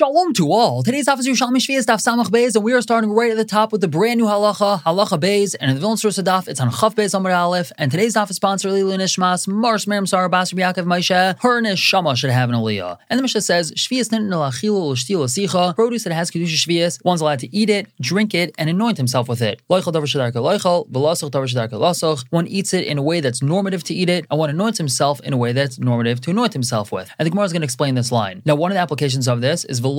Shalom to all. Today's office Yerushalmi Shvias Daf Samach Beis, and we are starting right at the top with the brand new halacha, halacha Beis, and in the Vilna Source Daf, it's on Chav Beis Amar Aleph, and today's daf is sponsored Lilu Nishmas, Mars Merim Sarah Basar Yaakov Moshe, her Neshama should have an aliyah. And the Mishnah says, Shvias Nitin Lachilu L'Shtil Asicha, produce that has Kedusha Shvias, one's allowed to eat it, drink it, and anoint himself with it. Loichel Davar Shadarka Loichel, Velasach Davar Shadarka Lasach, one eats it in a way that's normative to eat it, and one anoints himself in a way that's normative to anoint himself with. And the Gemara is going to explain this line. Now, one of the applications of this is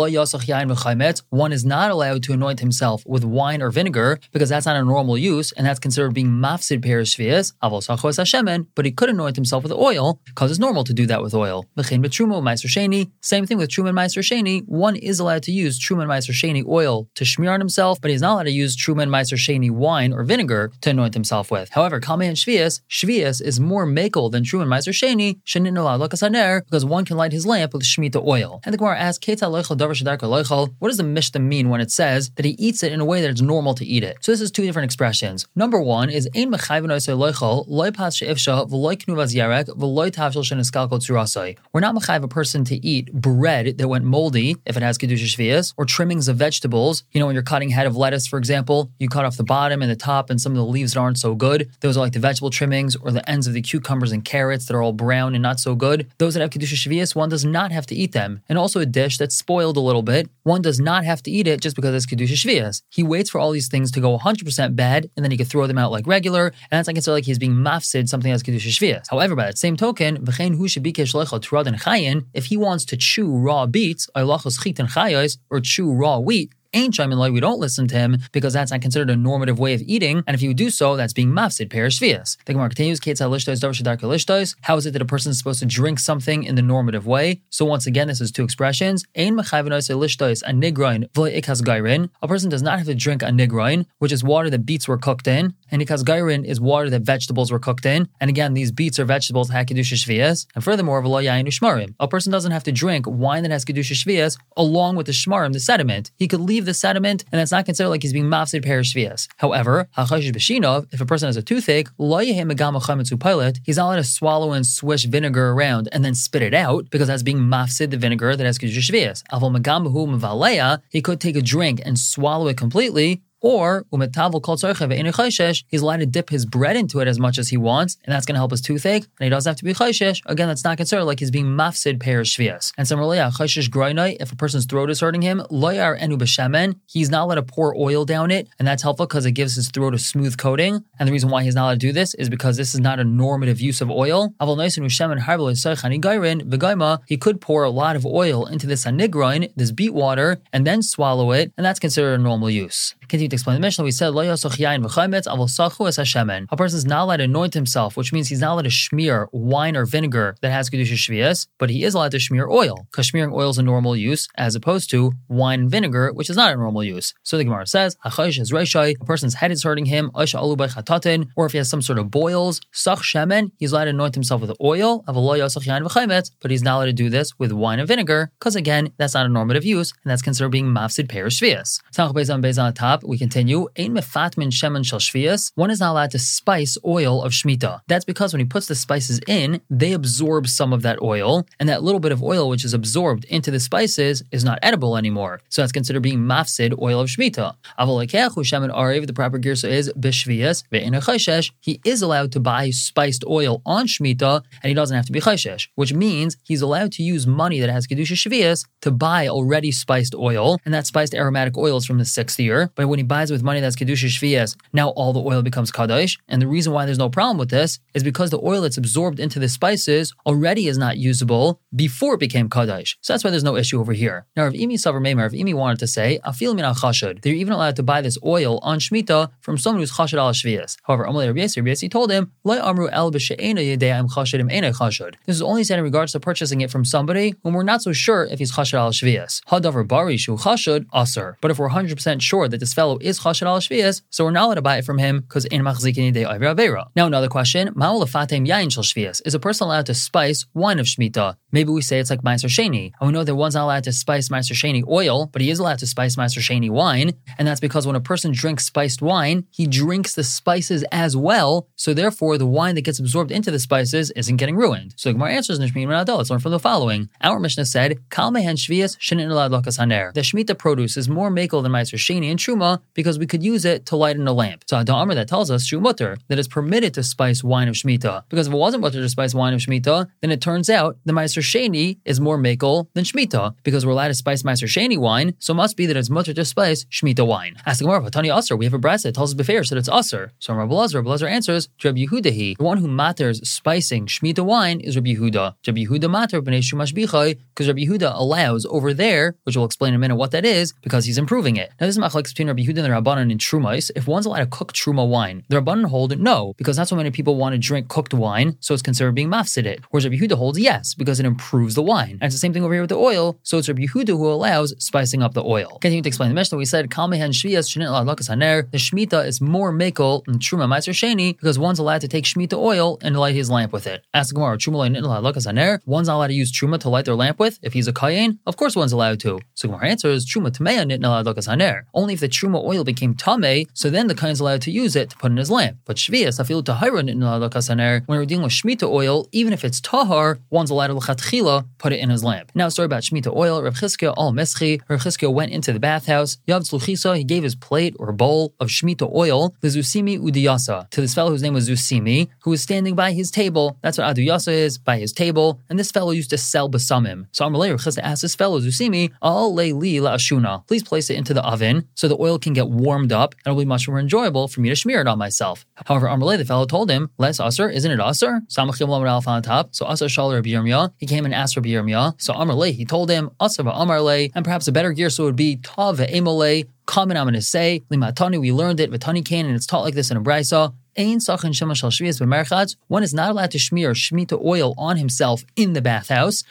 One is not allowed to anoint himself with wine or vinegar because that's not a normal use, and that's considered being mafsid hachos hashemen, but he could anoint himself with oil because it's normal to do that with oil. Same thing with truman meiser sheni, one is allowed to use truman meiser sheni oil to smear on himself, but he's not allowed to use truman meiser sheni wine or vinegar to anoint himself with. However, kameh shvias, shvias is more makel than truman meiser sheni, because one can light his lamp with shmita oil. And the Gemara asks, What does the Mishnah mean when it says that he eats it in a way that it's normal to eat it? So this is two different expressions. Number one is ein. We're not mechayiv a person to eat bread that went moldy if it has kedusha shvias, or trimmings of vegetables. You know, when you're cutting head of lettuce, for example, you cut off the bottom and the top and some of the leaves that aren't so good. Those are like the vegetable trimmings or the ends of the cucumbers and carrots that are all brown and not so good. Those that have kedusha shvias, one does not have to eat them. And also a dish that's spoiled a little bit, one does not have to eat it just because it's kedusha shvias. He waits for all these things to go 100% bad, and then he can throw them out like regular, and that's like consider like he's being mafsid something that's kedusha shvias. However, by that same token, if he wants to chew raw beets, or chew raw wheat, ain't Shaimin we don't listen to him because that's not considered a normative way of eating. And if you do so, that's being mafsid perish vias. The Gemara continues, How is it that a person is supposed to drink something in the normative way? So once again, this is two expressions. A person does not have to drink a nigroin, which is water that beets were cooked in, and ikaz is water that vegetables were cooked in. And again, these beets are vegetables that have shvias. And furthermore, a person doesn't have to drink wine that has kedusha shvias along with the shmarim, the sediment. He could leave the sediment, and that's not considered like he's being mafsid perish shvias. However, if a person has a toothache, he's not allowed to swallow and swish vinegar around and then spit it out because that's being mafsid the vinegar that has kedusha shvias. He could take a drink and swallow it completely, or umetavel kol he's allowed to dip his bread into it as much as he wants, and that's going to help his toothache, and he doesn't have to be chayshesh. Again, that's not considered like he's being mafsid peir shvias. And similarly, chayshesh groinai, if a person's throat is hurting him, loyar enu b'shemen, he's not allowed to pour oil down it, and that's helpful because it gives his throat a smooth coating. And the reason why he's not allowed to do this is because this is not a normative use of oil. He could pour a lot of oil into this anigroin, this beet water, and then swallow it, and that's considered a normal use. Continue to explain the Mishnah, we said, A person is not allowed to anoint himself, which means he's not allowed to smear wine or vinegar that has Kedusha Shvias, but he is allowed to smear oil, because smearing oil is a normal use, as opposed to wine and vinegar, which is not a normal use. So the Gemara says, A person's head is hurting him, or if he has some sort of boils, he's allowed to anoint himself with oil, but he's not allowed to do this with wine and vinegar, because again, that's not a normative use, and that's considered being mafsid peir shvias. top, we continue. Ein mefatmin shemen shel shvias. One is not allowed to spice oil of shmita. That's because when he puts the spices in, they absorb some of that oil, and that little bit of oil which is absorbed into the spices is not edible anymore. So that's considered being mafsid oil of shmita. shemen ariv. The proper girsa is b'shvias ve'in He is allowed to buy spiced oil on shmita, and he doesn't have to be chayshesh, which means he's allowed to use money that has kedusha shvias to buy already spiced oil, and that spiced aromatic oil is from the sixth year. But when he buys with money that's kedusha shvias, now all the oil becomes kaddish. And the reason why there's no problem with this is because the oil that's absorbed into the spices already is not usable before it became kaddish. So that's why there's no issue over here. Now, if Imi Savar Meimer, if Imi wanted to say, Afil min al chashud, they're even allowed to buy this oil on shmita from someone who's chashud al shvias. However, Amalei Rabbi Yesi told him, Lo amru el chashud. This is only said in regards to purchasing it from somebody whom we're not so sure if he's chashud al shvias. Hadavar bari shu chashud aser. But if we're 100% sure that this fellow is chashad al shvias, so we're not allowed to buy it from him because in machzikin de avera. Now another question: Ma'ol fatem yain shel shvias. Is a person allowed to spice wine of shmita? Maybe we say it's like Meiser Sheni. And we know that one's not allowed to spice Meiser Sheni oil, but he is allowed to spice Meiser Sheni wine. And that's because when a person drinks spiced wine, he drinks the spices as well. So therefore, the wine that gets absorbed into the spices isn't getting ruined. So Gemara answers Nishmin Radol. Let's learn from the following. Our Mishnah said, Kal mehen shvias haner. The Shemitah produce is more makel than Meiser Sheni and Truma because we could use it to lighten a lamp. So Adam Amr that tells us Shumutter that it's permitted to spice wine of Shemitah. Because if it wasn't mutter to spice wine of Shemitah, then it turns out the Meiser Sheni is more makel than Shemitah because we're allowed to spice Meiser Sheni wine, so it must be that it's mutter to spice Shemitah wine. Asking more Tani Aser, we have a brass that tells us befair that it's Aser. So Rabbi Lazar, Rabbi Lazar answers, Rabbi Yehudahi, the one who matters spicing Shemitah wine is Rabbi Yehuda. Rabbi Yehuda matter b'nei Shumash because Rabbi Yehuda allows over there, which we'll explain in a minute what that is, because he's improving it. Now this is machlekes between Rabbi and the Rabbanan in Trumais. If one's allowed to cook Truma wine, the Rabbanan hold no, because not so many people want to drink cooked wine, so it's considered being mafsidit. Whereas Rabbi Yehuda holds yes, because it improves the wine. And it's the same thing over here with the oil. So it's Rabbi Yehuda who allows spicing up the oil. Continuing to explain the Mishnah. We said Kalmehen Shvias Haner. The Shemitah is more makel than Truma Meiser Sheni because one's allowed to take Shemitah oil and light his lamp with it. Ask Gemara, Truma. One's not allowed to use Truma to light their lamp with. If he's a Kayin, of course one's allowed to. So Gemara answers Truma Haner. Only if the Truma oil became Tame, so then the kohen is allowed to use it to put in his lamp. But Shvias Afilu Tahira Haner. When we're dealing with Shemitah oil, even if it's Tahar, one's allowed to put it in his lamp. Now, a story about Shemitah oil. Rav Chizkiah al Meschi. Rav Chizkiah went into the bathhouse. Yav Tzluchisa, he gave his plate or bowl of Shemitah oil, the Zusimi Udiyasa, to this fellow whose name was Zusimi, who was standing by his table. That's what Aduyasa is, by his table. And this fellow used to sell basamim. So Amalei Chizkiah asked this fellow, Zusimi, Al li la ashuna. Please place it into the oven so the oil can get warmed up and it'll be much more enjoyable for me to smear it on myself. However, Amalei, the fellow told him, Less Aser, isn't it Aser? Samachim Lam on top. So Aser Shal Rabbi Yirmiyah, he came and asked Rabbi Yirmiyah. So Amar Le, he told him, Asava Amar Le, and perhaps a better gear so it would be Tav Emole, comment I'm going to say, Limatani, we learned it, Vatani Kane, and it's taught like this in a Brisa. One is not allowed to smear shmita oil on himself in the bathhouse,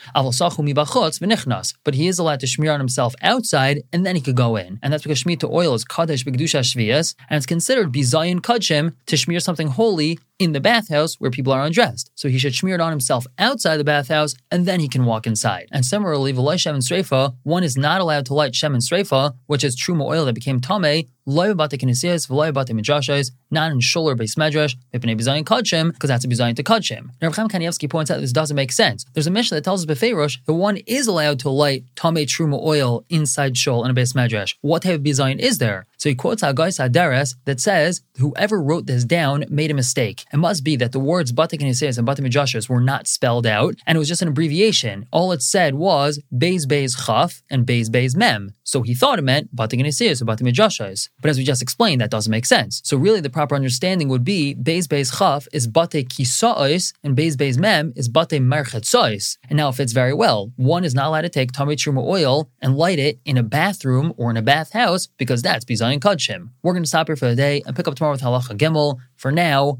but he is allowed to smear on himself outside, and then he could go in. And that's because shmita oil is kadesh b'kedusha shvias, and it's considered bizayin kachim to smear something holy in the bathhouse where people are undressed. So he should smear it on himself outside the bathhouse, and then he can walk inside. And similarly, v'loy shem and sreifa, one is not allowed to light shem and sreifa, which is truma oil that became tame, loy bate kinesiyas, v'loy bate midrashas, not in shuler base medrash, mipnei bizayin kadshim, because that's a bizayin to kadshim. Now, Rav Chaim Kanievsky points out this doesn't make sense. There's a mission that tells us befeirosh that one is allowed to light tame truma oil inside shul in a base medrash. What type of bizayin is there? So he quotes Haggai Sadares that says, whoever wrote this down made a mistake. It must be that the words Bate Kinesiyas and Bate Midrashas were not spelled out, and it was just an abbreviation. All it said was Beis Beis Chaf and Beis Beis Mem. So he thought it meant Bate Kinesiyas or Bate Midrashas. But as we just explained, that doesn't make sense. So really the proper understanding would be Beis Beis Chaf is Bate Kisa'is and Beis Beis Mem is Bate Merchetzais. And now it fits very well. One is not allowed to take Tamei Truma oil and light it in a bathroom or in a bathhouse because that's Bizayin and Kudshim. We're going to stop here for the day and pick up tomorrow with Halacha Gimel. For now,